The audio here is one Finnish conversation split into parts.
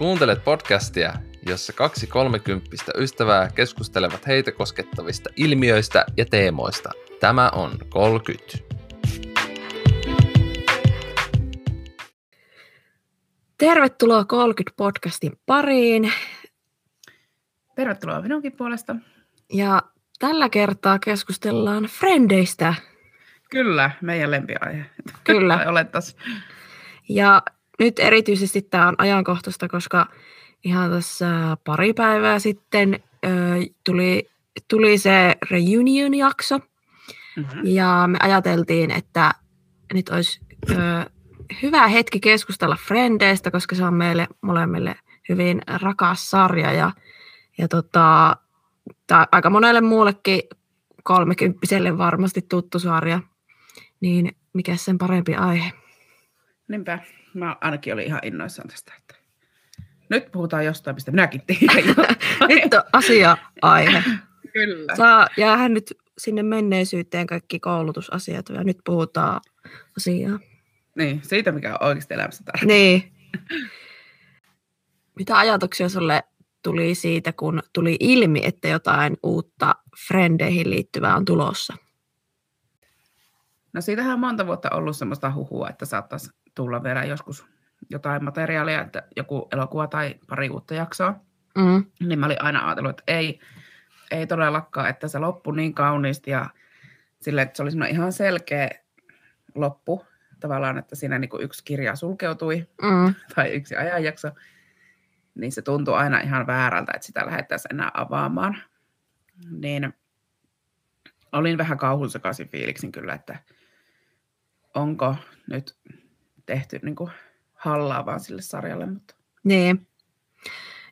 Kuuntelet podcastia, jossa kaksi kolmekymppistä ystävää keskustelevat heitä koskettavista ilmiöistä ja teemoista. Tämä on 30. Tervetuloa 30 podcastin pariin. Tervetuloa minunkin puolesta. Ja tällä kertaa keskustellaan frendeistä. Kyllä, meidän lempiaihe. Kyllä. tai olettais. Ja nyt erityisesti tämä on ajankohtaista, koska ihan tässä pari päivää sitten ö, tuli, tuli se reunion-jakso. Mm-hmm. Ja me ajateltiin, että nyt olisi ö, hyvä hetki keskustella Frendeistä, koska se on meille molemmille hyvin rakas sarja. Ja, ja tota, tää aika monelle muullekin kolmekymppiselle varmasti tuttu sarja. Niin mikä sen parempi aihe? Niinpä, mä ainakin olin ihan innoissaan tästä. Että nyt puhutaan jostain, mistä minäkin tiedän. Nyt on asia-aihe. Kyllä. Saa jäähän nyt sinne menneisyyteen kaikki koulutusasiat ja nyt puhutaan asiaa. Niin, siitä mikä on oikeasti elämässä tärkeää. Niin. Mitä ajatuksia sulle tuli siitä, kun tuli ilmi, että jotain uutta frendeihin liittyvää on tulossa? No siitähän on monta vuotta ollut semmoista huhua, että saattaisi tulla vielä joskus jotain materiaalia, että joku elokuva tai pari uutta jaksoa. Mm. Niin mä olin aina ajatellut, että ei, ei todellakaan, että se loppui niin kauniisti ja sille, että se oli semmoinen ihan selkeä loppu tavallaan, että siinä niin kuin yksi kirja sulkeutui Mm. tai yksi ajanjakso, niin se tuntui aina ihan väärältä, että sitä lähdettäisiin enää avaamaan. Niin olin vähän kauhun sekaisin fiiliksin kyllä, että onko nyt tehty niin kuin hallaa vaan sille sarjalle, mutta Niin.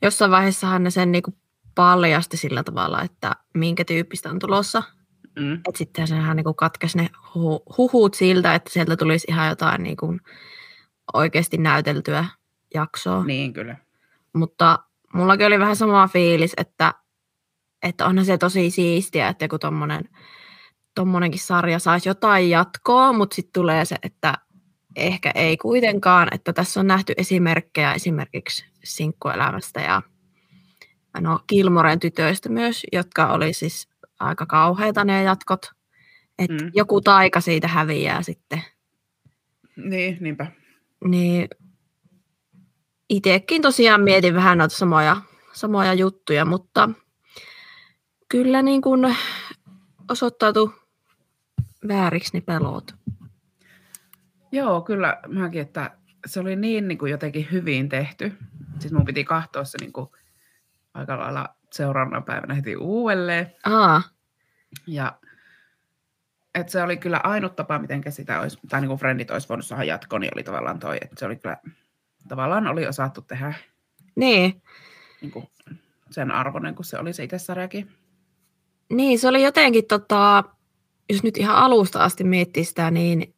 Jossain vaiheessahan ne sen niinku paljasti sillä tavalla, että minkä tyyppistä on tulossa. mm, Et sitten sehän niinku katkesi ne hu- huhut siltä, että sieltä tulisi ihan jotain niinku oikeasti näyteltyä jaksoa. niin kyllä. Mutta mullakin oli vähän sama fiilis, että, että onhan se tosi siistiä, että joku tommonen, tommonenkin sarja saisi jotain jatkoa, mutta sitten tulee se, että ehkä ei kuitenkaan, että tässä on nähty esimerkkejä esimerkiksi sinkkuelämästä ja no, Kilmoren tytöistä myös, jotka oli siis aika kauheita ne jatkot. Että Mm. joku taika siitä häviää sitten. Niin, niinpä. Niin itsekin tosiaan mietin vähän noita samoja, samoja juttuja, mutta kyllä niin kuin osoittautui vääriksi ne pelot. Joo, kyllä mäkin, että se oli niin, niin kuin jotenkin hyvin tehty. Siis mun piti katsoa se niin kuin aika lailla seuraavana päivänä heti uudelleen. Aa, Ja että se oli kyllä ainut tapa, miten sitä olisi, tai niin kuin Friendit olisi voinut saada jatkoon, niin oli tavallaan toi, että se oli kyllä, tavallaan oli osattu tehdä niin. niin kuin sen arvoinen, kun se oli se itse sarjakin. Niin, se oli jotenkin, tota, jos nyt ihan alusta asti miettii sitä, niin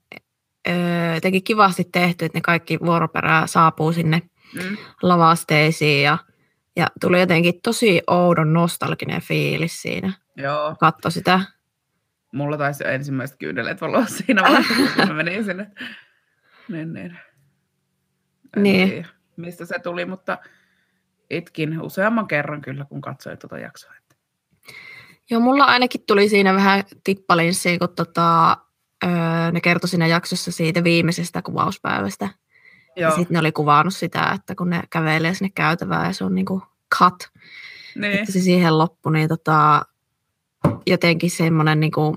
öö, jotenkin kivasti tehty, että ne kaikki vuoroperää saapuu sinne Mm. lavasteisiin ja, ja tuli jotenkin tosi oudon nostalginen fiilis siinä. Joo, Katso sitä. mulla taisi jo ensimmäiset kyyneleet valoa siinä vaiheessa, kun mä menin sinne. Niin, niin. En Niin. tiedä, mistä se tuli, mutta itkin useamman kerran kyllä, kun katsoin tuota jaksoa. Joo, mulla ainakin tuli siinä vähän tippalinssiä, kun tota, öö, ne kertoi siinä jaksossa siitä viimeisestä kuvauspäivästä. Ja Joo, sitten ne oli kuvannut sitä, että kun ne kävelee sinne käytävään ja se on niinku cut, niin. että se siihen loppui, niin tota, jotenkin semmoinen niinku,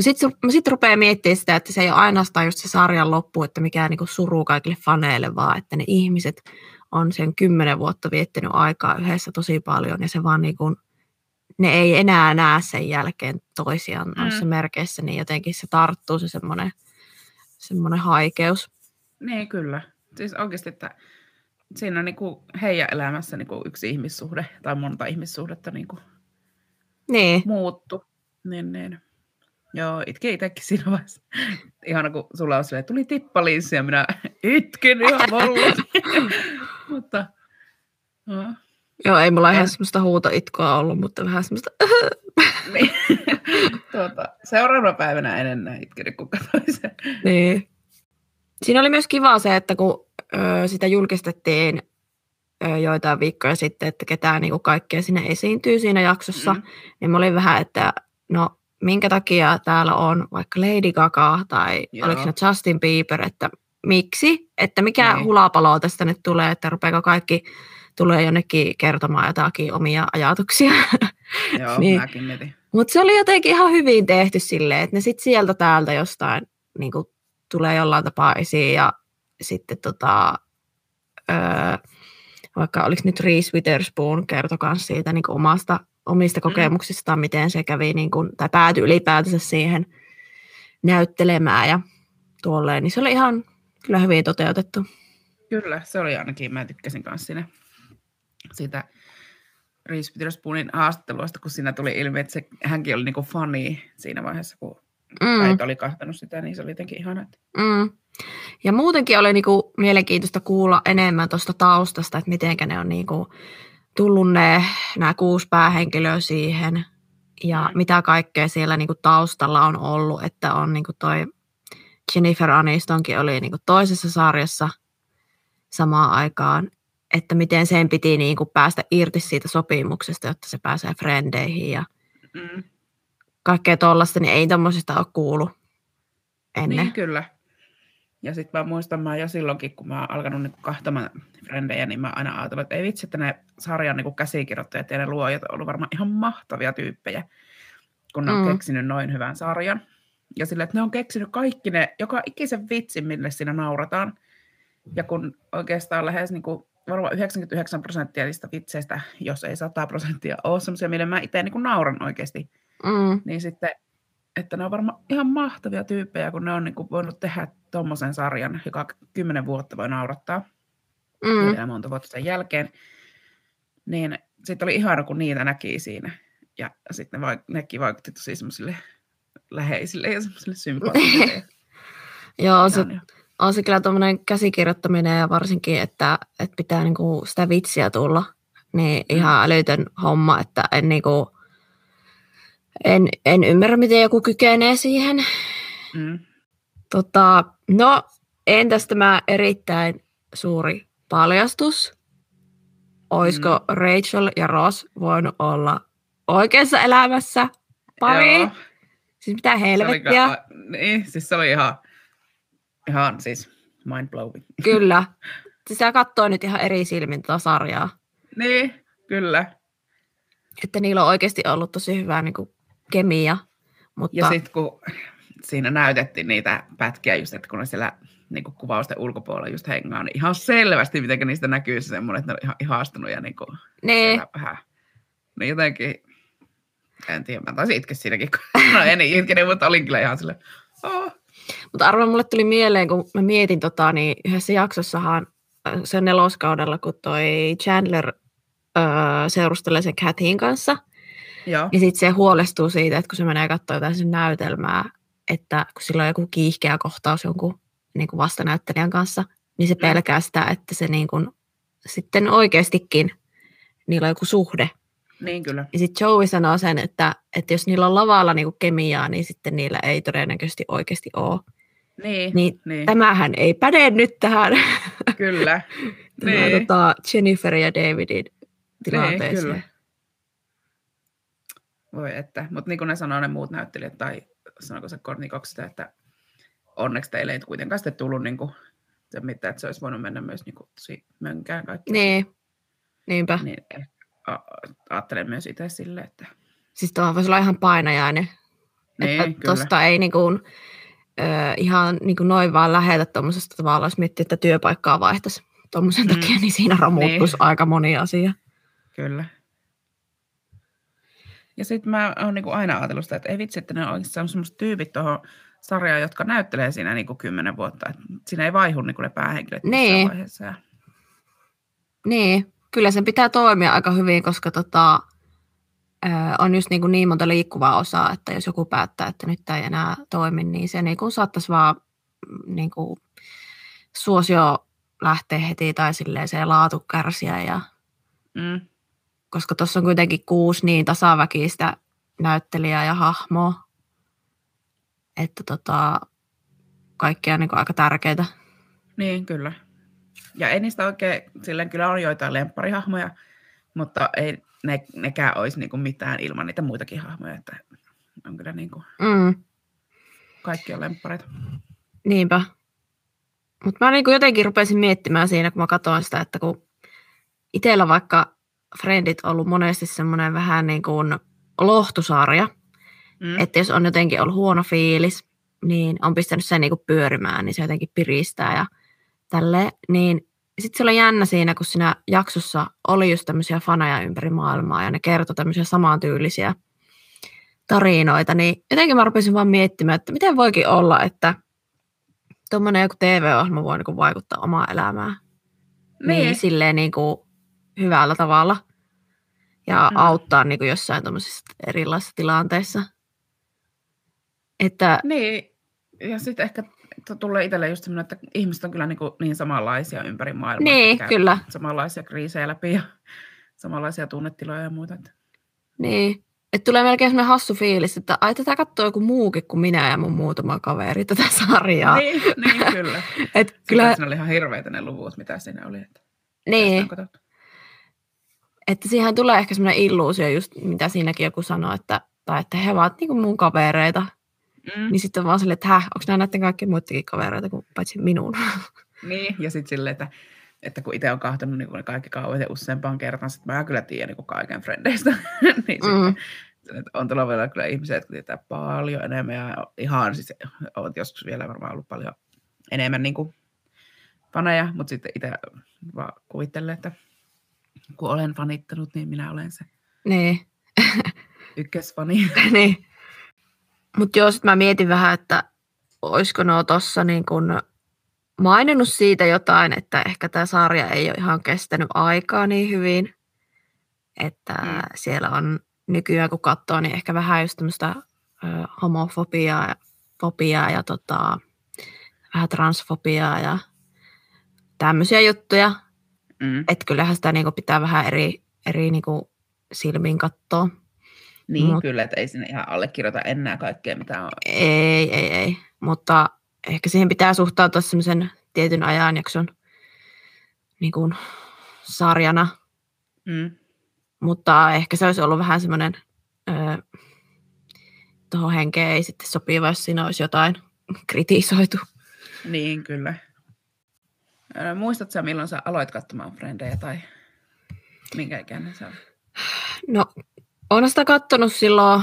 sitten sit rupeaa miettimään sitä, että se ei ole ainoastaan just se sarjan loppu, että mikä niinku suruu kaikille faneille, vaan että ne ihmiset on sen kymmenen vuotta viettänyt aikaa yhdessä tosi paljon ja se vaan niinku, ne ei enää näe sen jälkeen toisiaan Mm. noissa merkeissä, niin jotenkin se tarttuu se semmoinen, semmoinen haikeus. Niin, kyllä. Siis oikeasti, että siinä on niinku heidän elämässä niinku yksi ihmissuhde tai monta ihmissuhdetta niinku Niin, muuttu. Niin, niin. Joo, itkin itsekin siinä vaiheessa. Ihana, kun sulla on silleen, tuli tippalinssi ja minä itkin ihan. Mutta no, joo, ei mulla ihan En. semmoista huutoitkoa ollut, mutta vähän semmoista, niin. tuota, seuraavana päivänä en enää itkenyt, kun katsoin sen. niin. Siinä oli myös kiva se, että kun ö, sitä julkistettiin ö, joitain viikkoja sitten, että ketään niin kaikkea sinne esiintyy siinä jaksossa, Mm. mm. niin mä olin vähän, että no minkä takia täällä on vaikka Lady Gaga tai Joo. oliko se Justin Bieber, että miksi, että mikä Niin. hulapalo tästä nyt tulee, että rupeako kaikki tulee jonnekin kertomaan jotakin omia ajatuksia. Joo, Niin. mäkin mietin. Mutta se oli jotenkin ihan hyvin tehty silleen, että ne sitten sieltä täältä jostain niin tulee jollain tapaa esiin ja sitten tota, öö, vaikka oliko nyt Reese Witherspoon kertoi myös siitä niin omasta, omista kokemuksistaan, miten se kävi niin kuin, tai päätyi ylipäätänsä siihen näyttelemään ja tuolleen, niin se oli ihan kyllä hyvin toteutettu. Kyllä, se oli ainakin, mä tykkäsin kanssa siinä, siitä Reese Witherspoonin haastatteluista, kun siinä tuli ilmi, että se, hänkin oli niinku fani siinä vaiheessa, kun Mm. äiti oli kahtanut sitä, niin se oli jotenkin ihana. Mm. Ja muutenkin oli niinku mielenkiintoista kuulla enemmän tuosta taustasta, että miten ne on niinku tullut ne, nämä kuusi päähenkilöä siihen ja Mm. mitä kaikkea siellä niinku taustalla on ollut, että on niinku toi Jennifer Anistonkin oli niinku toisessa sarjassa samaan aikaan, että miten sen piti niinku päästä irti siitä sopimuksesta, jotta se pääsee frendeihin ja Mm. kaikkea tollaista, niin ei tommosista ole kuullut ennen. Niin, kyllä. Ja sitten mä muistan, mä jo silloinkin, kun mä oon alkanut niinku kahtamaan frendejä, niin mä aina ajatellut, että ei vitsi, että ne sarjan niinku käsikirjoittajat ja ne luojat on ollut varmaan ihan mahtavia tyyppejä, kun ne on Mm. keksinyt noin hyvän sarjan. Ja sille, että ne on keksinyt kaikki ne, joka ikisen vitsin, mille siinä naurataan. Ja kun oikeastaan lähes niin kuin, varmaan 99 prosenttia niistä vitseistä, jos ei 100 prosenttia ole sellaisia, mille mä itse niin nauran oikeasti, Mm, niin sitten, että ne on varmaan ihan mahtavia tyyppejä, kun ne on niin kuin voinut tehdä tuommoisen sarjan, joka kymmenen vuotta voi naurattaa, mm. vielä monta vuotta sen jälkeen. Niin sitten oli ihana, kun niitä näki siinä. Ja sitten ne vaik- nekin vaikutti tosi semmoisille läheisille ja semmoisille sympaattisille. Joo, se, on se kyllä tuommoinen käsikirjoittaminen ja varsinkin, että, että pitää niinku sitä vitsiä tulla, niin Mm. ihan älytön homma, että en, niinku, en, en ymmärrä, miten joku kykenee siihen. Mm. Tota, no, entäs tämä erittäin suuri paljastus? Olisiko Mm. Rachel ja Ross voinut olla oikeassa elämässä pari? Joo. Siis mitä Se oli helvettiä? niin, siis se oli ihan, ihan siis mind blowing. Kyllä. Sitä katsoo nyt ihan eri silmin tätä sarjaa. Niin, kyllä. Että niillä on oikeasti ollut tosi hyvä niin kuin, kemia. Mutta Ja sitten kun siinä näytettiin niitä pätkiä just, että kun ne siellä niin kuin kuvausten ulkopuolella just hengaa, niin ihan selvästi, miten niistä näkyy se semmoinen, että ne on ihan ihastunut ja niin kuin niin, vähän, niin jotenkin, en tiedä, mä taisin itke siinäkin, kun no en itkenyt, mutta olin kyllä ihan silleen, oh. Mutta arvoin mulle tuli mieleen, kun mä mietin tota, niin yhdessä jaksossahan äh, sen neloskaudella, kun toi Chandler öö, seurustelee sen Cathin kanssa, Joo, ja sitten se huolestuu siitä, että kun se menee katsoa jotain sen näytelmää, että kun sillä on joku kiihkeä kohtaus jonkun niin kuin vastanäyttelijän kanssa, niin se Mm. pelkää sitä, että se niin kuin, sitten oikeastikin niillä on joku suhde. niin kyllä. Ja sitten Joey sanoo sen, että, että jos niillä on lavalla niinku kemiaa, niin sitten niillä ei todennäköisesti oikeasti ole. Niin, Niin niin tämähän ei päde nyt tähän kyllä. tämä, Niin. tota, Jennifer ja Davidin tilanteeseen. kyllä. Voi että, mutta niin kuin ne sanoo ne muut näyttelijät, tai sanoiko se sitä, että onneksi teille ei kuitenkaan sitten tullut niin kuin, se mitään, että se olisi voinut mennä myös niin kuin, tosi mönkään kaikki. niin. Niinpä. niin a- ajattelen myös itse silleen, että Siis tuohon voisi olla ihan painajainen. niin, että kyllä. tuosta ei niinku, ö, ihan niinku noin vaan lähetä tuommoisesta tavalla, jos miettii, että työpaikkaa vaihtaisi tuommoisen Mm. takia, niin siinä romuttuisi Niin. aika moni asia. Kyllä. Ja sitten mä oon niinku aina ajatellut sitä, että ei vitsi, että ne on oikeastaan semmoiset tyypit tuohon sarjaan, jotka näyttelee siinä niinku kymmenen vuotta. Et siinä ei vaihu niinku ne päähenkilöt Niin. vaiheessa. Niin, kyllä sen pitää toimia aika hyvin, koska tota, on just niin, kuin niin monta liikkuvaa osaa, että jos joku päättää, että nyt tämä ei enää toimi, niin se niin kuin saattaisi vaan mm, niin kuin suosio lähteä heti tai silleen se laatu kärsiä. Ja, mm, koska tuossa on kuitenkin kuusi niin tasaväkistä näyttelijää ja hahmoa, että tota, kaikki on niin kuin aika tärkeitä. niin, kyllä. Ja ei niistä oikein, silleen kyllä on joitain lempparihahmoja, mutta ei ne, nekään olisi niinku mitään ilman niitä muitakin hahmoja, että on kyllä niinku, Mm, kaikki on lemppareita. niinpä. Mutta mä niinku jotenkin rupesin miettimään siinä, kun mä katsoin sitä, että kun itsellä vaikka Friendit on ollut monesti semmoinen vähän niin kuin lohtusarja, Mm. että jos on jotenkin ollut huono fiilis, niin on pistänyt sen niinku pyörimään, niin se jotenkin piristää ja tälle. Niin sitten se oli jännä siinä, kun siinä jaksossa oli just tämmöisiä faneja ympäri maailmaa ja ne kertoi tämmöisiä samantyylisiä tarinoita, niin jotenkin mä rupesin vaan miettimään, että miten voikin olla, että tuommoinen joku TV-ohjelma voi niinku vaikuttaa omaan elämään niin, niin, silleen niinku hyvällä tavalla ja Mm. auttaa niinku jossain tuommoisissa erilaisissa tilanteissa. Että niin. Ja sitten ehkä tulee itselle just semmoinen, että ihmiset on kyllä niinku niin samanlaisia ympäri maailmaa. Niin, kyllä. Samanlaisia kriisejä läpi ja samanlaisia tunnetiloja ja muuta. Niin. Että tulee melkein semmoinen hassu fiilis, että ai tätä katsoo joku muukin kuin minä ja mun muutama kaveri tätä sarjaa. Niin, niin, kyllä. Et Kyllä. Siinä oli ihan hirveitä ne luvut, mitä siinä oli. Että niin, että siihen tulee ehkä semmoinen illuusio just, mitä siinäkin joku sanoi, että, tai että he ovat niinku mun kavereita. Mm. Niin sitten vaan silleen, että häh, onko nämä näiden kaikkien muidenkin kavereita kuin paitsi minun. Niin, ja sitten silleen, että, että kun itse on kahtonut niin ne kaikki kauet ja useampaan kertaan, sitten mä kyllä tiedän niin kaiken frendeistä. niin Mm. sitten, että on tuolla vielä kyllä ihmisiä, jotka tietää paljon enemmän ja ihan siis ovat joskus vielä varmaan ollut paljon enemmän niin kuin faneja, mutta sitten itse vaan kuvittelen, että kun olen fanittanut, niin minä olen se niin. ykkösfani. niin. Mutta joo, sit mä mietin vähän, että olisiko nuo tuossa niin kun maininnut siitä jotain, että ehkä tämä sarja ei ole ihan kestänyt aikaa niin hyvin. Että Mm. siellä on nykyään, kun katsoo, niin ehkä vähän just tämmöistä homofobiaa ja fobiaa ja tota, vähän transfobiaa ja tämmöisiä juttuja. Mm. Että kyllähän sitä niinku pitää vähän eri, eri niinku silmiin katsoa. Niin, Mut- kyllä, että ei sinne ihan allekirjoita enää kaikkea, mitä on. Ei, ei, ei. Mutta ehkä siihen pitää suhtautua semmoisen tietyn ajanjakson niin kuin sarjana. Mm. Mutta ehkä se olisi ollut vähän semmoinen, öö, tuohon henkeen ei sitten sopiva, jos siinä olisi jotain kritisoitu. Niin, kyllä. Ää, Muistatko sä, milloin sä aloit katsomaan Frendejä tai minkä ikäinen sä olet? No, olen sitä katsonut silloin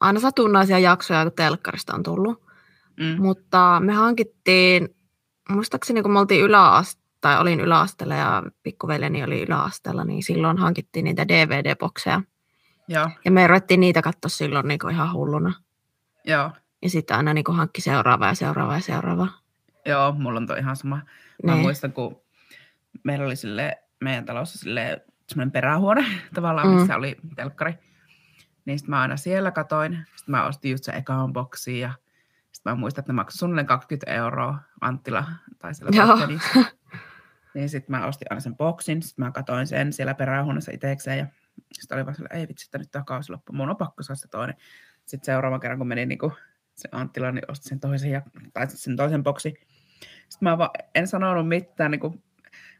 aina satunnaisia jaksoja, kun telkkarista on tullut. Mm. Mutta me hankittiin, muistaakseni kun me oltiin yläaste, tai olin yläasteella ja pikkuveljeni oli yläasteella, niin silloin hankittiin niitä DVD-bokseja. Joo, Ja me ruvettiin niitä katsoa silloin niin ihan hulluna. joo, Ja sitten aina niin hankki seuraava ja seuraava ja seuraava. joo, mulla on toi ihan sama. Mä Niin. muistan, kun meillä oli sille meidän talossa sille semmoinen perähuone tavallaan, missä Mm. oli telkkari. Niin sitten mä aina siellä katoin. Sitten mä ostin just se ekaan boksiin ja sitten mä muistan, että ne maksoi suunnilleen 20 euroa Anttila tai siellä. Niin sitten mä ostin aina sen boksin, sitten mä katoin sen siellä perähuoneessa itsekseen ja sitten oli vaan sillä, ei vitsi, että nyt tämä kausi loppu, mun on pakko saada se toinen. Sitten seuraavan kerran, kun meni niin se Anttila, niin ostin sen toisen, ja, tai sen toisen boksi. Sitten mä vaan, en sanonut mitään, niin kuin,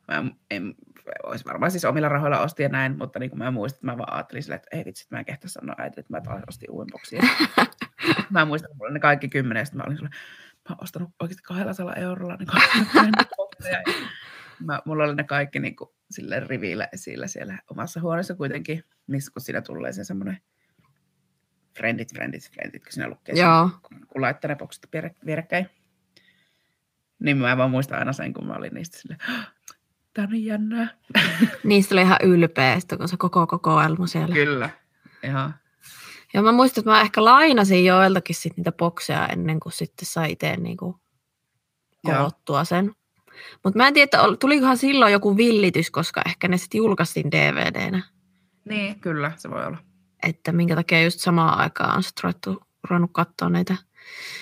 mä en, en olisi varmaan siis omilla rahoilla ostin ja näin, mutta niin kuin mä muistin, että mä vaan ajattelin silleen, että ei vitsi, että mä en kehtä sanoa äiti, että mä taas ostin uuden boksin. mä muistan, että mulla oli ne kaikki kymmenen, ja mä olin silleen, mä oon ostanut oikeasti 200 eurolla niin bokseja. Ja Mä, mulla oli ne kaikki niin kuin, sille rivillä esillä siellä omassa huoneessa kuitenkin, missä kun siinä tulee se semmoinen friendit, friendit, friendit, kun siinä lukee, Joo. siinä, kun laittaa ne boksit vierek- vierekkäin. Niin mä vaan muistan aina sen, kun mä olin niistä sille, tää on niin jännää. Niistä oli ihan ylpeä, kun se koko kokoelma siellä. Kyllä. Ihan. Ja mä muistan, että mä ehkä lainasin joiltakin sit niitä bokseja ennen kuin sitten sai itse niinku koottua sen. Mutta mä en tiedä, että tulikohan silloin joku villitys, koska ehkä ne sitten julkaistiin DVDnä. Niin, kyllä, se voi olla. Että minkä takia just samaan aikaan on sitten ruvettu, ruvennut katsoa niitä.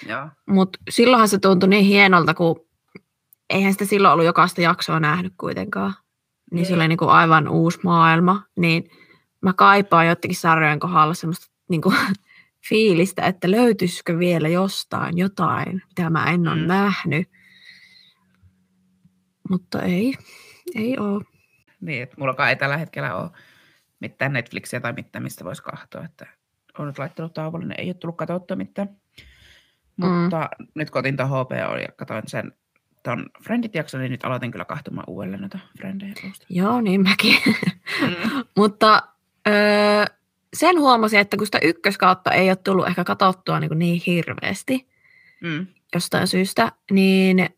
Joo. Mutta silloinhan se tuntui niin hienolta, kun eihän sitä silloin ollut jokaista jaksoa nähnyt kuitenkaan. Niin se Niin. oli niinku aivan uusi maailma. Niin mä kaipaan jotenkin sarjojen kohdalla semmoista niinku fiilistä, että löytyisikö vielä jostain jotain, mitä mä en ole Mm. mm. nähnyt. mutta ei, ei ole. Niin, että mullakaan ei tällä hetkellä ole mitään Netflixiä tai mitään, mistä voisi katsoa. Että olen nyt laittanut tauolle, niin ei ole tullut katsottua mitään. Mutta mm. nyt kun otin tuon HBO ja katsoin sen tuon Friendit-jakson, niin nyt aloitin kyllä kahtumaan uudelleen noita Friendejä. Joo, niin mäkin. Mm. Mutta öö, sen huomasin, että kun sitä ykköskautta ei ole tullut ehkä katsottua niin, niin hirveästi mm. jostain syystä, niin,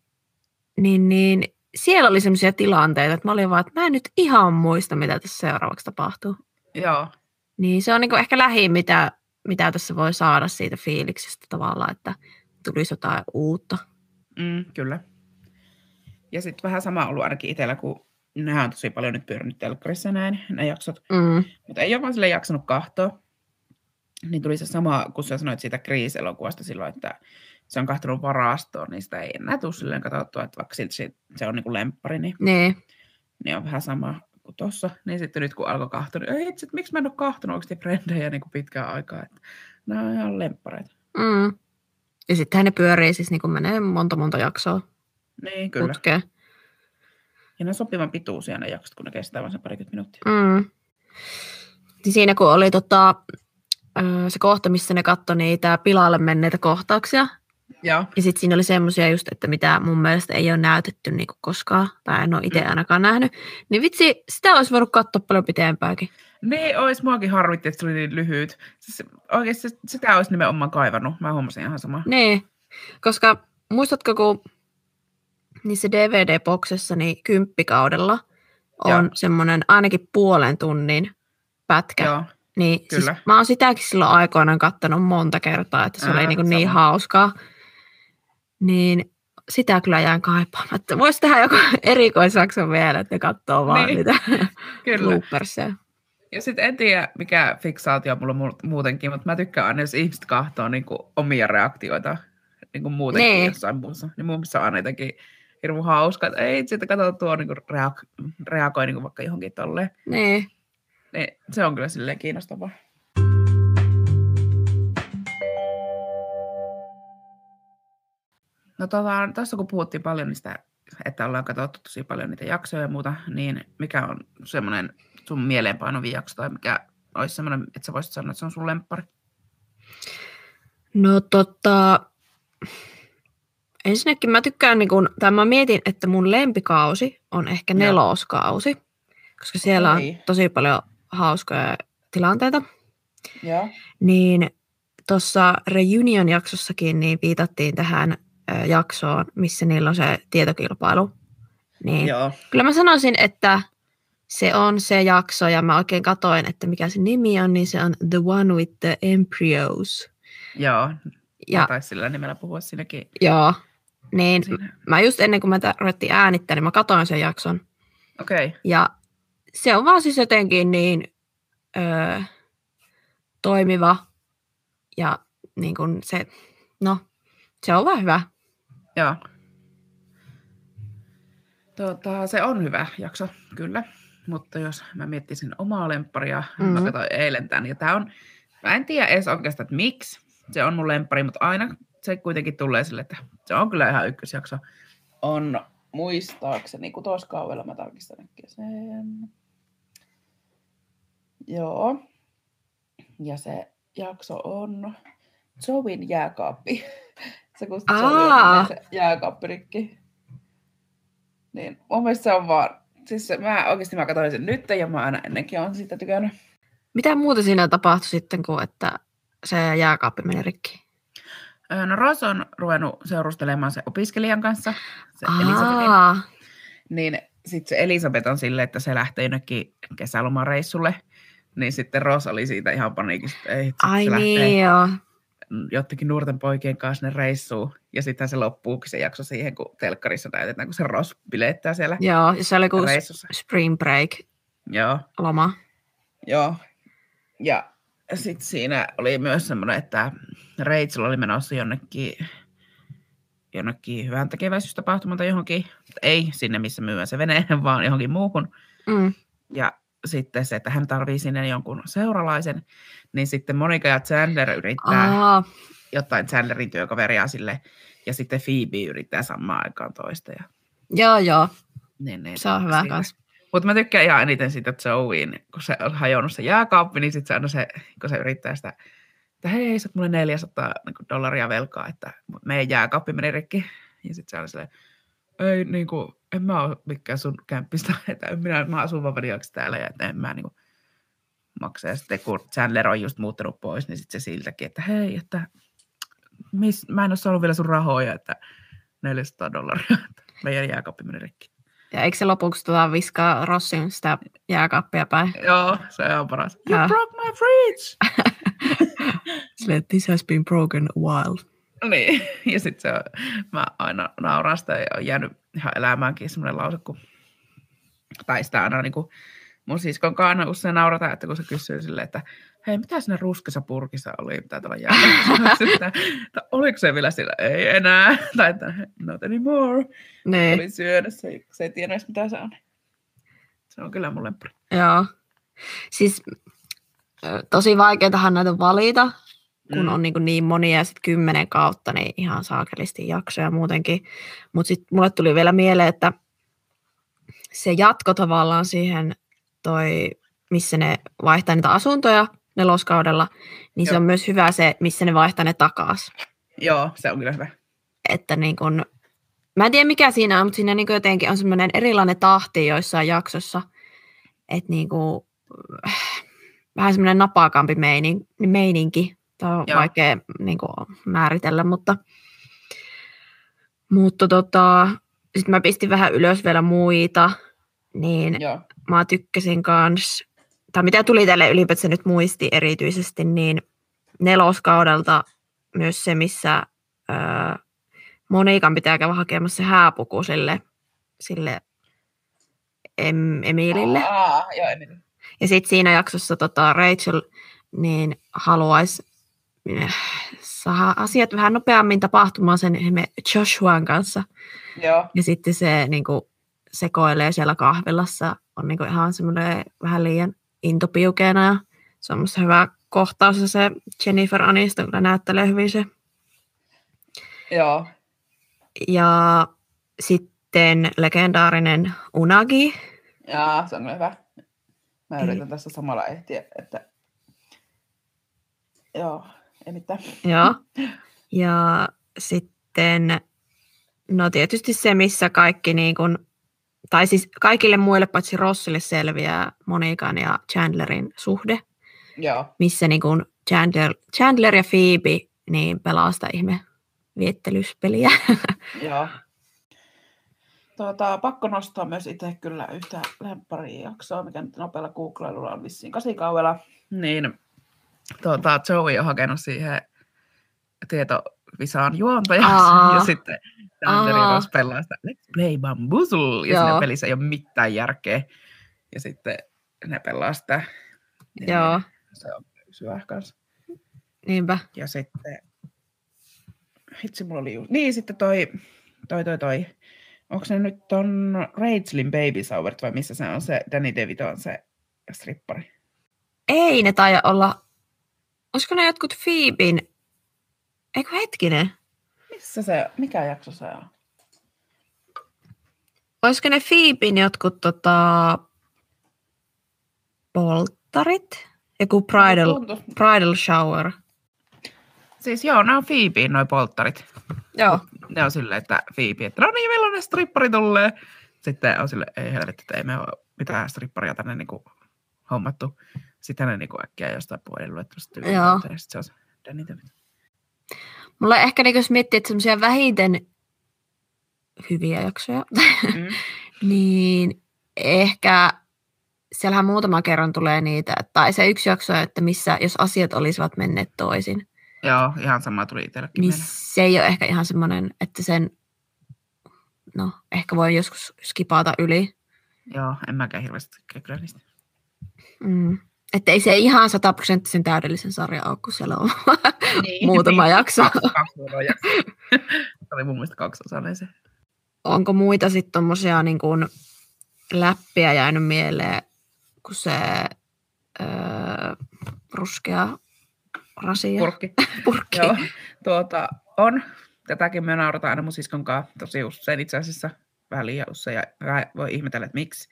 niin, niin siellä oli sellaisia tilanteita, että mä olin vaan, että mä en nyt ihan muista, mitä tässä seuraavaksi tapahtuu. Joo. Niin se on niin ehkä lähin, mitä, mitä tässä voi saada siitä fiiliksestä tavallaan, että tulisi jotain uutta. Mm, kyllä. Ja sitten vähän sama ollut ainakin itsellä, kun nehän on tosi paljon nyt pyörinyt telkkarissa näin, ne jaksot. Mm. Mutta ei ole vaan sille jaksanut kahtoa. Niin tuli se sama, kun sä sanoit siitä kriiselokuvasta silloin, että se on kahtunut varastoon, niin sitä ei enää tule silleen katsottua, että vaikka se, se on niin kuin lemppari, niin, niin. niin on vähän sama kuin tossa. Niin sitten nyt kun alkoi kahtua, niin ei itse, että miksi mä en ole kahtunut oikeasti frendejä niin kuin pitkään aikaa, että nämä on ihan lemppareita. Mm. Ja sittenhän ne pyörii siis niin kuin menee monta monta jaksoa. Niin, kyllä. Putkeen. Ja ne on sopivan pituisia ne jaksot, kun ne kestää vain se parikymmentä minuuttia. Mm. Niin siinä kun oli tota, se kohta, missä ne katsoi niitä pilalle menneitä kohtauksia. Joo. Ja sitten siinä oli semmoisia just, että mitä mun mielestä ei ole näytetty niinku koskaan, tai en ole itse mm. ainakaan nähnyt. Niin vitsi, sitä olisi voinut katsoa paljon pitempääkin. Niin, olisi muakin harvitti, että se oli niin lyhyt. Siis oikeasti sitä olisi nimenomaan kaivannut. Mä huomasin ihan sama. Niin, koska muistatko, kun niissä DVD-boksessa niin kymppikaudella on semmoinen ainakin puolen tunnin pätkä. Joo, niin siis kyllä. Siis mä oon sitäkin silloin aikoinaan kattanut monta kertaa, että se Ää, oli niin, niin hauskaa. Niin sitä kyllä jään kaipaamatta. Voisi tehdä joku erikoisakso vielä, että katsoo vaan niin, niitä bloopersia. Ja sitten en tiedä, mikä fiksaatio mulla muutenkin, mutta mä tykkään aina, jos ihmiset kahtoo niin omia reaktioita niin kuin muutenkin niin. jossain muussa. Niin mun mielestä on aina jotenkin hirveän hauska, että ei sitten kato tuo niin kuin reagoi niin kuin vaikka johonkin tolleen. Niin. niin. Se on kyllä silleen kiinnostavaa. No tota, tässä kun puhuttiin paljon niistä, että ollaan katsottu tosi paljon niitä jaksoja ja muuta, niin mikä on semmoinen sun mieleenpainovin jakso tai mikä olisi semmoinen, että sä voisit sanoa, että se on sun lemppari? No tota, Ensinnäkin mä tykkään, niin kun, tai mä mietin, että mun lempikausi on ehkä neloskausi, koska siellä on tosi paljon hauskoja tilanteita. Ja. Niin tuossa Reunion-jaksossakin niin viitattiin tähän jaksoon, missä niillä on se tietokilpailu. Niin Joo. Kyllä mä sanoisin, että se on se jakso, ja mä oikein katoin, että mikä se nimi on, niin se on The One with the Embryos. Joo, ja, taisi sillä nimellä puhua siinäkin. Joo, niin Siinä. mä just ennen kuin mä ruvettiin äänittää, niin mä katsoin sen jakson. Okei. Okay. Ja se on vaan siis jotenkin niin öö, toimiva ja niin kuin se, no, se on vaan hyvä. Joo. Tota, se on hyvä jakso, kyllä. Mutta jos mä miettisin omaa lempparia, mm-hmm. mä katsoin eilen tämän, ja tämä on, mä en tiedä edes oikeastaan, että miksi se on mun lemppari, mutta aina se kuitenkin tulee sille, että se on kyllä ihan ykkösjakso. On muistaakseni kutoskaudella, mä tarkistan sen. Joo. Ja se jakso on Join jääkaappi. se kun se jääkaappirikki. Niin mun mielestä se on vaan, siis se, mä oikeasti mä katsoin sen nyt ja mä aina ennenkin on sitä tykännyt. Mitä muuta siinä tapahtui sitten, kun että se jääkaappi meni rikki? No Ross on ruvennut seurustelemaan se opiskelijan kanssa, se Aa. Niin sitten se Elisabeth on silleen, että se lähtee jonnekin kesälomareissulle. Niin sitten Ross oli siitä ihan paniikista, ei, Ai se niin, lähtee joo. jottekin nuorten poikien kanssa ne reissuu. Ja sitten se loppuukin se jakso siihen, kun telkkarissa näytetään, kun se Ross bilettää siellä Joo, ja se oli kuin spring break Joo. loma. Joo. Ja sitten siinä oli myös semmoinen, että Rachel oli menossa jonnekin, jonnekin hyvän tekeväisyystapahtumaan tai johonkin, ei sinne, missä myy se vene, vaan johonkin muuhun. Mm. Ja sitten se, että hän tarvii sinne jonkun seuralaisen, niin sitten Monika ja Chandler yrittää Aa. jotain Chandlerin työkaveria sille, ja sitten Phoebe yrittää samaan aikaan toista. Ja... Joo, joo. Niin, niin, Se on hyvä siinä. Mutta mä tykkään ihan eniten siitä Joeyin, kun se on hajonnut se jääkaappi, niin sitten se aina se, kun se yrittää sitä, että hei, sä mulle 400 niin dollaria velkaa, että meidän jääkaappi meni rikki. Ja sitten se on silleen, ei niin kuin, en mä ole mikään sun kämppistä, että minä, mä asun vaan täällä ja että en mä niin kuin, maksa. Ja sitten kun Chandler on just muuttanut pois, niin sitten se siltäkin, että hei, että mis, mä en ole saanut vielä sun rahoja, että 400 dollaria, että meidän jääkaappi meni rikki. Ja eikö se lopuksi tota viskaa Rossin sitä jääkaappia päin? Joo, se on paras. You Joo. broke my fridge! Silleen, this has been broken a while. niin, ja sitten se on, mä aina nauraan sitä ja on jäänyt ihan elämäänkin semmoinen lause, kun, tai sitä aina niin kuin, mun siskon kanssa usein naurataan, että kun se kysyy silleen, että hei, mitä siinä ruskassa purkissa oli, mitä tuolla jäällä? Että oliko se vielä sillä, ei enää, tai että not anymore. Niin, Oli syödä se, se ei tiedä edes mitä se on. Se on kyllä mun lemppari. joo. Siis tosi vaikeatahan näitä valita, kun Mm. on niin, niin monia ja sitten kymmenen kautta, niin ihan saakelisti jaksoja muutenkin. Mutta sitten mulle tuli vielä mieleen, että se jatko tavallaan siihen toi, missä ne vaihtaa niitä asuntoja neloskaudella, niin se Joo. on myös hyvä se, missä ne vaihtaa ne takaisin. Joo, se on kyllä hyvä. Että niin kun, mä en tiedä mikä siinä on, mutta siinä niin jotenkin on semmoinen erilainen tahti joissain jaksossa, että niin kuin, vähän semmoinen napakampi meinin, meininki. Tämä on Joo. vaikea niin kuin, määritellä, mutta, mutta tota, sitten mä pistin vähän ylös vielä muita, niin Joo. mä tykkäsin kans, tai mitä tuli tälle ylipäätään nyt muisti erityisesti, niin neloskaudelta myös se, missä öö, Monikan pitää käydä hakemassa se hääpuku sille, sille em, Emilille. Aa, joo, Emili. Ja sitten siinä jaksossa tota, Rachel niin haluaisi äh, saada asiat vähän nopeammin tapahtumaan sen Joshuan kanssa. Joo. Ja sitten se niin kuin, sekoilee siellä kahvilassa, on niin kuin, ihan semmoinen vähän liian intopiukeena ja se on musta hyvä kohtaus ja se Jennifer Aniston kyllä näyttelee hyvin se. Joo. Ja sitten legendaarinen Unagi, Jaa, se on hyvä. Mä yritän tässä samalla ehtiä, että... Joo, ei mitään. joo. Ja sitten, no tietysti se, missä kaikki niin kuin, tai siis kaikille muille paitsi Rossille selviää Monikan ja Chandlerin suhde, Joo. missä niin kuin Chandler, Chandler ja Phoebe niin pelaa sitä ihme viettelyspeliä. Joo. Tuota, pakko nostaa myös itse kyllä yhtä lempparia jaksoa, mikä nyt nopealla googlailulla on vissiin kasikaudella. Niin tuota, Joey on hakenut siihen tietovisaan juontajaksi. Aa. Ja sitten Aa. Ross pelaa sitä Let's play bamboozle. Ja Joo. siinä pelissä ei ole mitään järkeä. Ja sitten ne pelaa sitä. Niin Joo, Se on syvä kanssa. niinpä. Ja sitten, hitsi mulla oli just, niin sitten toi, toi, toi, toi, onko se nyt ton Rachelin Baby Shower vai missä se on se, Danny DeVito on se strippari. Ei ne taida olla, olisiko ne jotkut Phoeben, eikö hetkinen, Missä se, mikä jakso se on? olisiko ne Phoeben jotkut tota, polttarit? Joku bridal, Tuntuu- bridal shower. Siis joo, nämä on Phoebeen noi polttarit. Joo. Ne on silleen, että Phoebe, että no niin, milloin ne strippari tulee. Sitten on silleen, ei helvetti, että ei me ole mitään stripparia tänne niinku hommattu. Sitten ne niinku äkkiä jostain puhelinluettelosta tyyliin. Joo. Ja sitten se on se Danny DeVito. Mulla ehkä niin jos miettii, että semmoisia vähiten hyviä jaksoja, Mm. niin ehkä siellähän muutama kerran tulee niitä, tai se yksi jakso, että missä, jos asiat olisivat menneet toisin, Joo, ihan sama tuli itsellekin niin se ei ole ehkä ihan semmoinen, että sen, no ehkä voi joskus skipata yli. Joo, en mäkään hirveästi kyllä niistä. Mm. Että ei se ihan sataprosenttisen täydellisen sarja ole, kun siellä on Niin, muutama jakso. Kaksi, se oli mun mielestä kaksiosainen se. Onko muita sitten tommosia niin kuin läppiä jäänyt mieleen, kun se öö, ruskea rasia? Purkki. Purkki. Joo, tuota, on. Tätäkin me naurataan aina mun siskon kanssa tosi usein itse asiassa. välialussa ja voi ihmetellä, että miksi.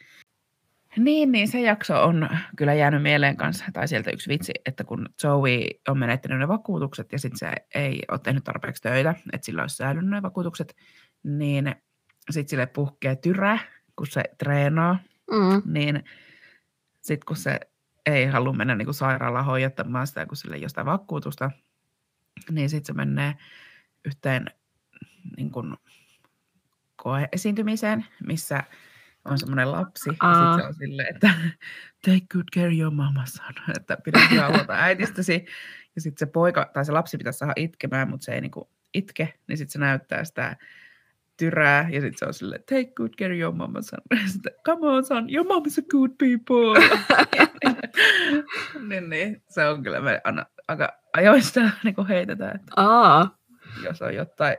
Niin, niin se jakso on kyllä jäänyt mieleen kanssa, tai sieltä yksi vitsi, että kun Joey on menettänyt ne vakuutukset ja sitten se ei ole tehnyt tarpeeksi töitä, että sillä olisi säilynyt ne vakuutukset, niin sitten sille puhkee tyrä, kun se treenaa, Mm. niin sitten kun se ei halua mennä niin kuin sairaalaan hoidattamaan sitä, kun sille ei ole sitä vakuutusta, niin sitten se menee yhteen niin kuin koeesiintymiseen, missä on semmoinen lapsi, ja sitten se on silleen, että take good care your mama son, että pidä hyvää huolta äitistäsi, ja sitten se poika, tai se lapsi pitäisi saada itkemään, mutta se ei niinku itke, niin sitten se näyttää sitä tyrää, ja sitten se on silleen, take good care your mama son, sitten, come on son, your mom is a good people. niin, niin, se on kyllä, me aina, aika ajoista niin heitetään, että Aa, jos on jotain,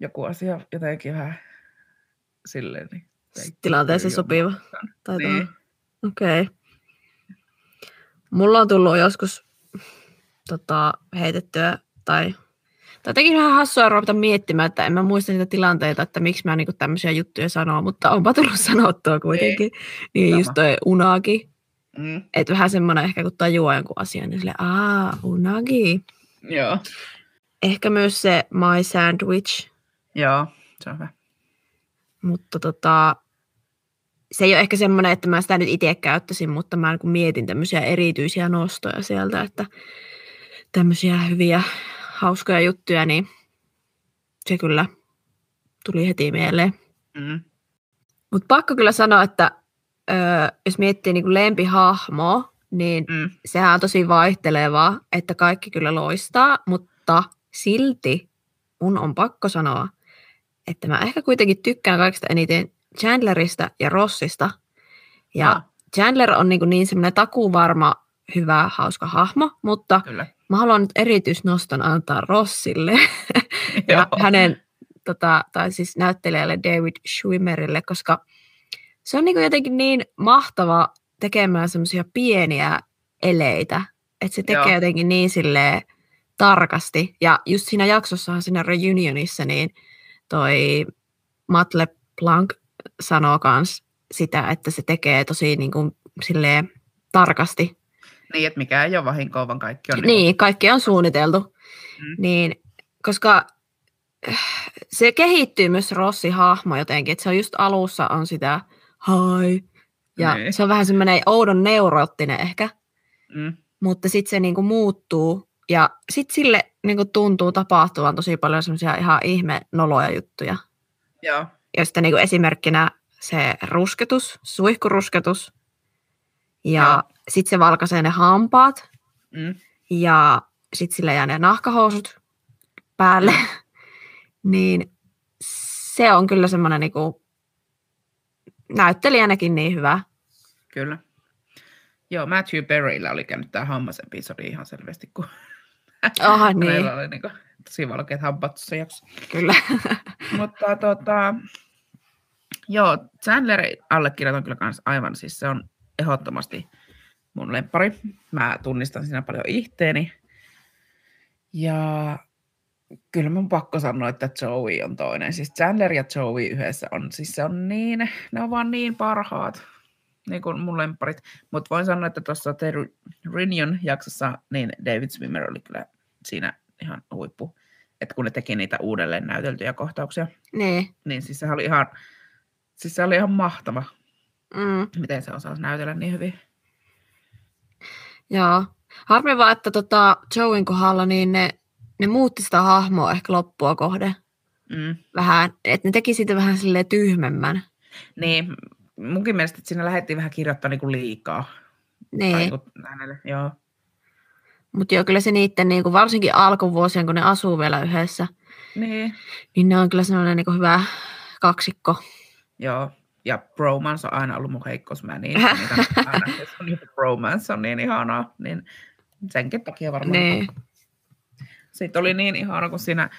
joku asia jotenkin vähän silleen, niin tilanteeseen sopiva. Tai Niin. Okei. Okay. Mulla on tullut joskus tota, heitettyä, tai, tai jotenkin vähän hassua ruveta miettimään, että en mä muista niitä tilanteita, että miksi mä niinku tämmöisiä juttuja sanoo, mutta onpa tullut sanottua kuitenkin. Niin, niin just toi unagi, Mm, että vähän semmoinen ehkä kun tajuaa jonkun asian, niin sille aa, unagi. joo, Ehkä myös se my sandwich, joo, se on hyvä. Mutta tota, se ei ole ehkä semmoinen, että mä sitä nyt itse käyttäisin, mutta mä niin mietin tämmöisiä erityisiä nostoja sieltä, että tämmöisiä hyviä, hauskoja juttuja, niin se kyllä tuli heti mieleen. Mm, Mutta pakko kyllä sanoa, että öö, jos miettii niin lempihahmoa, niin mm, sehän on tosi vaihtelevaa, että kaikki kyllä loistaa, mutta silti mun on pakko sanoa, että mä ehkä kuitenkin tykkään kaikista eniten Chandlerista ja Rossista. Ja Ah. Chandler on niin, niin semmoinen takuvarma, hyvä, hauska hahmo, mutta kyllä. mä haluan nyt erityisnoston antaa Rossille ja hänen, tota, tai siis näyttelijälle David Schwimmerille, koska se on niin jotenkin niin mahtava tekemään semmoisia pieniä eleitä, että se tekee Joo. jotenkin niin silleen tarkasti. Ja just siinä jaksossahan siinä reunionissa, niin toi Matle Planck sanoo kans sitä, että se tekee tosi niin kuin silleen tarkasti. Niin, että mikä ei ole vahinkoa, vaan kaikki on Niin, kaikki on suunniteltu. Mm. Niin, koska äh, se kehittyy myös Rossi-hahmo jotenkin, että se on just alussa on sitä hi, ja Niin. se on vähän semmoinen oudon neuroottinen ehkä, Mm, mutta sitten se niinku muuttuu, ja sitten sille niinku tuntuu tapahtuvan tosi paljon semmoisia ihan ihme noloja juttuja, joo, joista niinku esimerkkinä se rusketus, suihkurusketus, ja sitten se valkaisee ne hampaat, mm, ja sitten sillä jää ne nahkahousut päälle, niin se on kyllä semmoinen niinku, näyttelijänäkin niin hyvä. kyllä. Joo, Matthew Perryllä oli käynyt tämä hammasepisodi ihan selvästi, kun Ah, niin, hänellä oli niinku tosi valkeat hampaat tuossa jaksossa. kyllä. Mutta tota, joo, Chandler allekirjoitan kyllä kans aivan, siis se on ehdottomasti mun lempari. Mä tunnistan siinä paljon ihteeni. Ja kyllä mun pakko sanoa, että Joey on toinen. Siis Chandler ja Joey yhdessä on, siis se on niin, ne on vaan niin parhaat, niin kuin mun lemparit. Mutta voin sanoa, että tuossa The Reunion jaksossa, niin David Swimmer oli kyllä siinä ihan huippu. Että kun ne teki niitä uudelleen näyteltyjä kohtauksia, niin, niin siis se oli ihan, siis se oli ihan mahtava, mm, miten se osasi näytellä niin hyvin. joo. Harmi vaan, että tota Joein kohdalla niin ne, ne muutti sitä hahmoa ehkä loppua kohde Mm. vähän, että ne teki siitä vähän silleen tyhmemmän. Niin, munkin mielestä että siinä lähdettiin vähän kirjoittaa niinku liikaa. Tai Niin, niinku hänelle, joo. mutta joo, kyllä se niiden niinku, varsinkin alkuvuosien, kun ne asuu vielä yhdessä, Niin, niin ne on kyllä sellainen niinku hyvä kaksikko. joo. Ja bromance on aina ollut mun heikkous. Mä niin, niitä aina, jos on joku bromance on niin ihanaa, niin senkin takia varmaan. Niin. Sitten oli niin ihana, kun siinä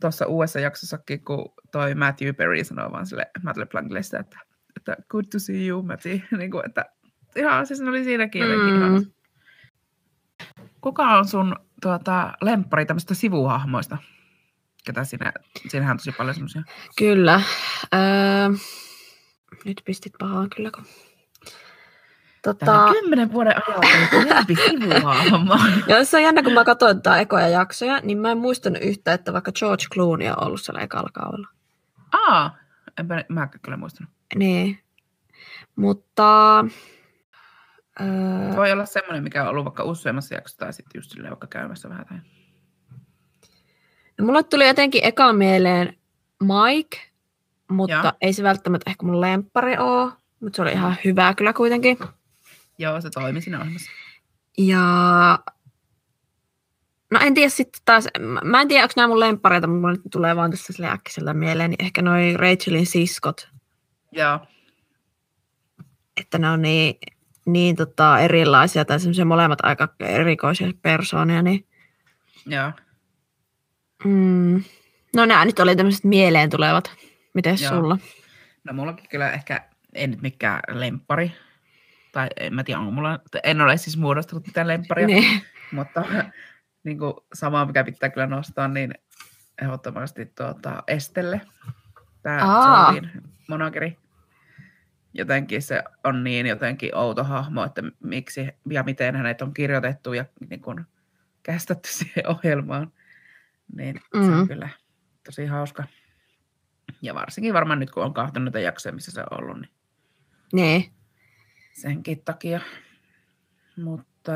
tuossa uudessa jaksossakin, kun toi Matthew Perry sanoi vaan sille Plankille sitä, että, että good to see you, Matty. niin kuin, että ihan, siis ne oli siinäkin jotenkin mm. Mm. Kuka on sun tuota, lemppari tämmöistä sivuhahmoista? Ketä siinä, siinähän on tosi paljon semmoisia. Kyllä. Öö, nyt pistit pahaan kyllä, kun... Tota... Kymmenen vuoden ajalta läpi sivuhahmo. ja se on jännä, kun mä katsoin tätä ekoja jaksoja, niin mä en muistanut yhtä, että vaikka George Clooney on ollut siellä ekalla kaudella. Aa, enpä mä kyllä muistanut. Niin. Mutta... Öö, Voi olla semmoinen, mikä on ollut vaikka useammassa jaksossa tai sitten just silleen vaikka käymässä vähän. Tai... no mulle tuli jotenkin eka mieleen Mike, mutta Joo. ei se välttämättä ehkä mun lemppari oo, mutta se oli ihan hyvä kyllä kuitenkin. Joo, se toimi siinä ohjelmassa. Ja no en tiedä sitten taas, mä- mä en tiedä onko nämä mun lemppareita, mutta mulle tulee vaan tässä sille äkkiseltä mieleen, niin ehkä noi Rachelin siskot, Joo, että ne on niin, niin tota erilaisia tai semmoisia molemmat aika erikoisia persoonia, niin joo. mm, no nämä nyt oli tämmöiset mieleen tulevat. Miten sulla? No mullakin kyllä ehkä, ei nyt mikään lemppari. Tai en mä tiedä, onko mulla, en ole siis muodostanut mitään lempparia. Niin. Mutta niin kuin sama, mikä pitää kyllä nostaa, niin ehdottomasti tuota, Estelle. Tämä Aa. Jolin monokeri. Jotenkin se on niin jotenkin outo hahmo, että miksi ja miten hänet on kirjoitettu ja niin kuin kästetty siihen ohjelmaan. Niin se Mhm. on kyllä tosi hauska. Ja varsinkin varmaan nyt, kun on kahtanut näitä jaksoja, missä se on ollut, niin niin. senkin takia. Mutta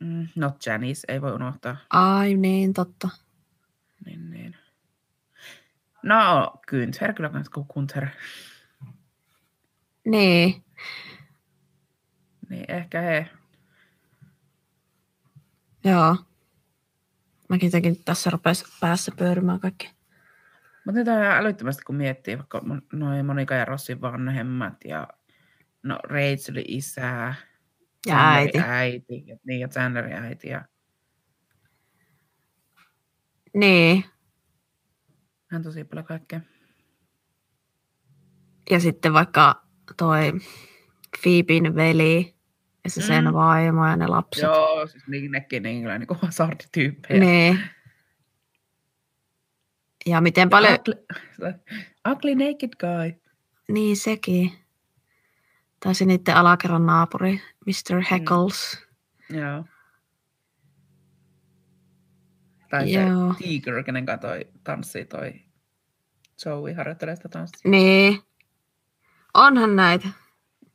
mm, Not Janice ei voi unohtaa. Ai niin, totta. Niin, niin. No, Günther kyllä Gunther. Niin. Niin ehkä he. Joo. Mäkin tekin tässä rupesi päässä pyörimään kaikki. Mutta nyt on ihan älyttömästi, kun miettii vaikka noin Monika ja Rossin vanhemmat ja no Rachelin isää. Ja Chandlerin äiti. äiti. Ja, niin, ja Chandlerin äiti. Ja Niin. hän tosi paljon kaikkea. Ja sitten vaikka toi Phoebin veli ja se sen Mm. vaimo ja ne lapset. Joo, siis niin nekin niin kyllä niin kuin hasardityyppejä. Niin. Ja miten paljon, Ugly, ugly naked guy. niin sekin. Tai se niiden alakerran naapuri, Mr. Heckles. Joo. Tai Joo. se Tiger, kenen kanssa toi tanssii toi Joey harjoittelee sitä tanssia. Niin. Onhan näitä.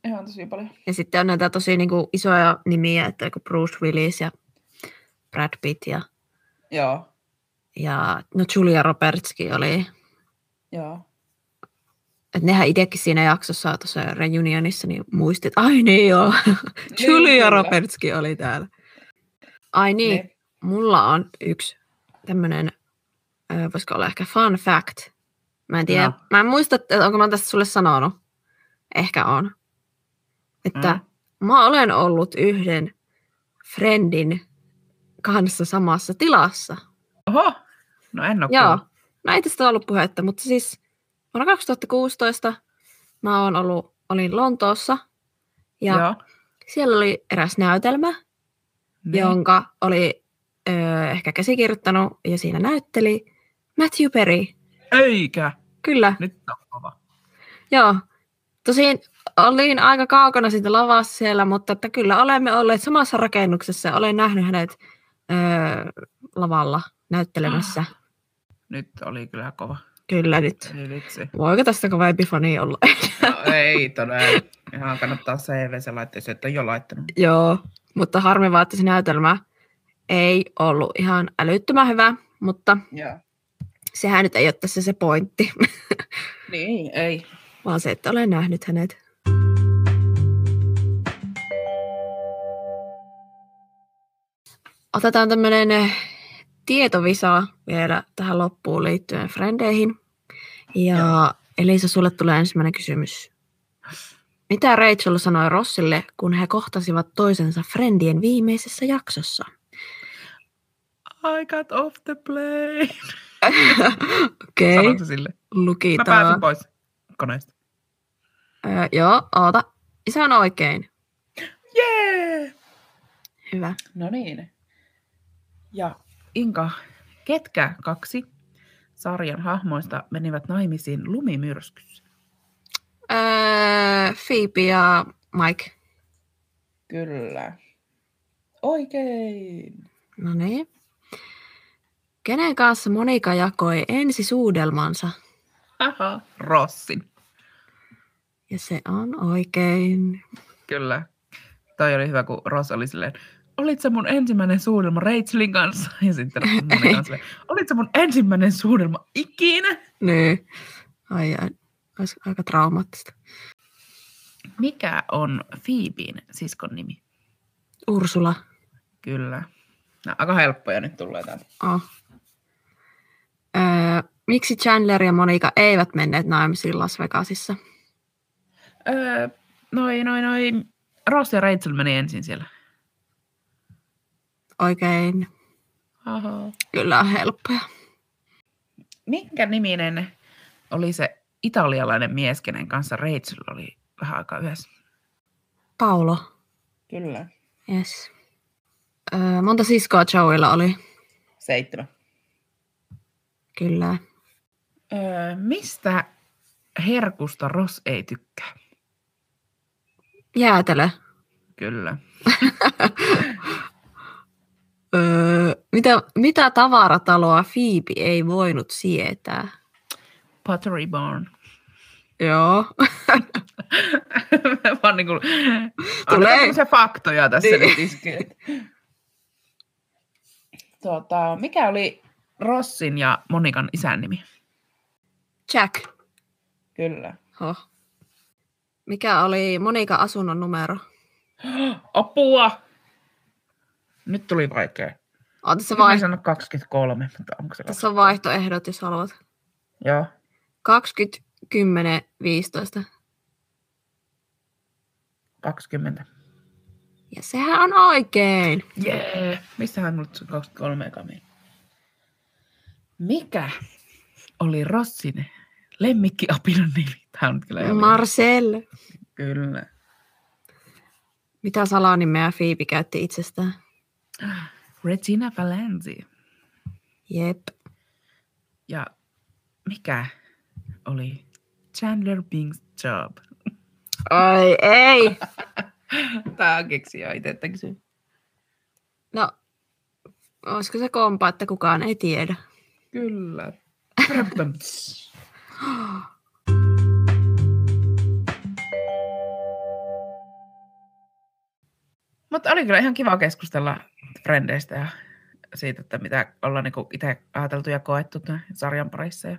Ihan tosi paljon. Ja sitten on näitä tosi niinku isoja nimiä, että joku Bruce Willis ja Brad Pitt ja, Joo. ja no Julia Robertskin oli. Joo. Että nehän itsekin siinä jaksossa tuossa reunionissa niin muisti, että ai niin joo, Julia kyllä. Robertskin oli täällä. Ai niin, Ne, mulla on yksi tämmöinen, voisiko olla ehkä fun fact. Mä en tiedä, No. mä en muista, että onko mä tästä sulle sanonut. Ehkä on. Että Mm. mä olen ollut yhden friendin kanssa samassa tilassa. Oho, no en ole Joo, no ei tästä ollut puhetta, mutta siis vuonna 2016 mä oon ollut, olin Lontoossa ja Joo. siellä oli eräs näytelmä, Niin. jonka oli ö, ehkä käsikirjoittanut ja siinä näytteli Matthew Perry. Eikä. Kyllä, Nyt on kova. joo. Tosin olin aika kaukana siitä lavasta siellä, mutta että kyllä olemme olleet samassa rakennuksessa ja olen nähnyt hänet ö, lavalla näyttelemässä. Nyt oli kyllä kova. Kyllä nyt. Ei vitsi. Voiko tästä kovempi fani olla? No, ei todella. Ihan kannattaa CV se laittaa, jos et ole jo laittanut. Joo, mutta harmi vaan, että se näytelmä ei ollut ihan älyttömän hyvä, mutta Joo. sehän nyt ei ole tässä se pointti, Niin, ei. Vaan se, että olen nähnyt hänet. Otetaan tämmöinen tietovisa vielä tähän loppuun liittyen frendeihin. Ja Joo. Elisa, sulle tulee ensimmäinen kysymys. Mitä Rachel sanoi Rossille, kun he kohtasivat toisensa Friendien viimeisessä jaksossa? I got off the plane. Okei, okay, se sille. Mä lukitaan. pääsin pois koneesta. Öö, joo, oota. Se on oikein. Jee! Hyvä. No niin. Ja Inka, ketkä kaksi sarjan hahmoista menivät naimisiin lumimyrskyssä? Öö, Phoebe ja Mike. Kyllä. Oikein. No niin. Kenen kanssa Monika jakoi ensisuudelmansa? Aha, Rossin. Ja se on oikein. Kyllä. Toi oli hyvä, kun Ross oli silleen, olit se mun ensimmäinen suudelma Rachelin kanssa? Ja sitten on silleen, olit se mun ensimmäinen suudelma ikinä? Niin. Ai, ai. Olisi aika traumaattista. Mikä on Phoeben siskon nimi? Ursula. Kyllä. No, aika helppoja nyt tulee täältä. Oh. Öö, miksi Chandler ja Monika eivät menneet naimisiin Las Vegasissa? Öö, noi, noi, noi. Ross ja Rachel meni ensin siellä. Oikein. Aha. Kyllä on helppoja. Minkä niminen oli se italialainen mies, kenen kanssa Rachel oli vähän aikaa yhdessä? Paulo. Kyllä. Yes. Öö, monta siskoa Joeylla oli? Seitsemän. Kyllä. Öö, mistä herkusta Ross ei tykkää? Jäätelö. Kyllä. Öö, mitä, mitä tavarataloa Phoebe ei voinut sietää? Pottery Barn. Joo. Vaan niin kuin, Tulee. se faktoja tässä Niin. nyt iskee. Tota, mikä oli Rossin ja Monikan isän nimi? Jack. Kyllä. Huh. Mikä oli Monika asunnon numero? Apua! Nyt tuli vaikea. Se Mä vai... sanoa 23, mutta onko se Tässä on vaihtoehdot, jos haluat. Joo. 20, 10, 15. 20. Ja sehän on oikein. Jee! Yeah. Missähän on 23 eka meni? Mikä oli Rossin lemmikkiapinan nimi? Tämä nyt kyllä ihan Marcel. Kyllä. Mitä salanimeä Phoebe käytti itsestään? Regina Valenzi. Jep. Ja mikä oli Chandler Bing's job? Ai ei. Tää on keksiä itse. No, olisiko se kompa, että kukaan ei tiedä? Kyllä. Mutta oli kyllä ihan kiva keskustella frendeistä ja siitä, että mitä ollaan niinku itse ajateltu ja koettu tämän sarjan parissa. Ja...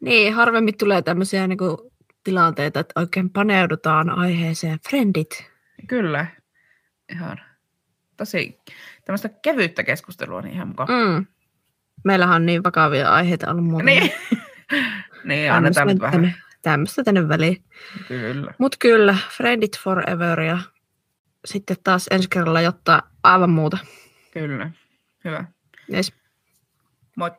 Niin, harvemmin tulee tämmöisiä niinku tilanteita, että oikein paneudutaan aiheeseen. Friendit. Kyllä. Ihan tosi tämmöistä kevyyttä keskustelua, niin ihan mukava. Mm. Meillähän on niin vakavia aiheita ollut muuta. Niin. niin, annetaan nyt vähän. tänne, tämmöistä tänne väliin. Kyllä. Mut kyllä, Friendit forever ja sitten taas ensi kerralla jotta aivan muuta. Kyllä. Hyvä. Yes. Moi.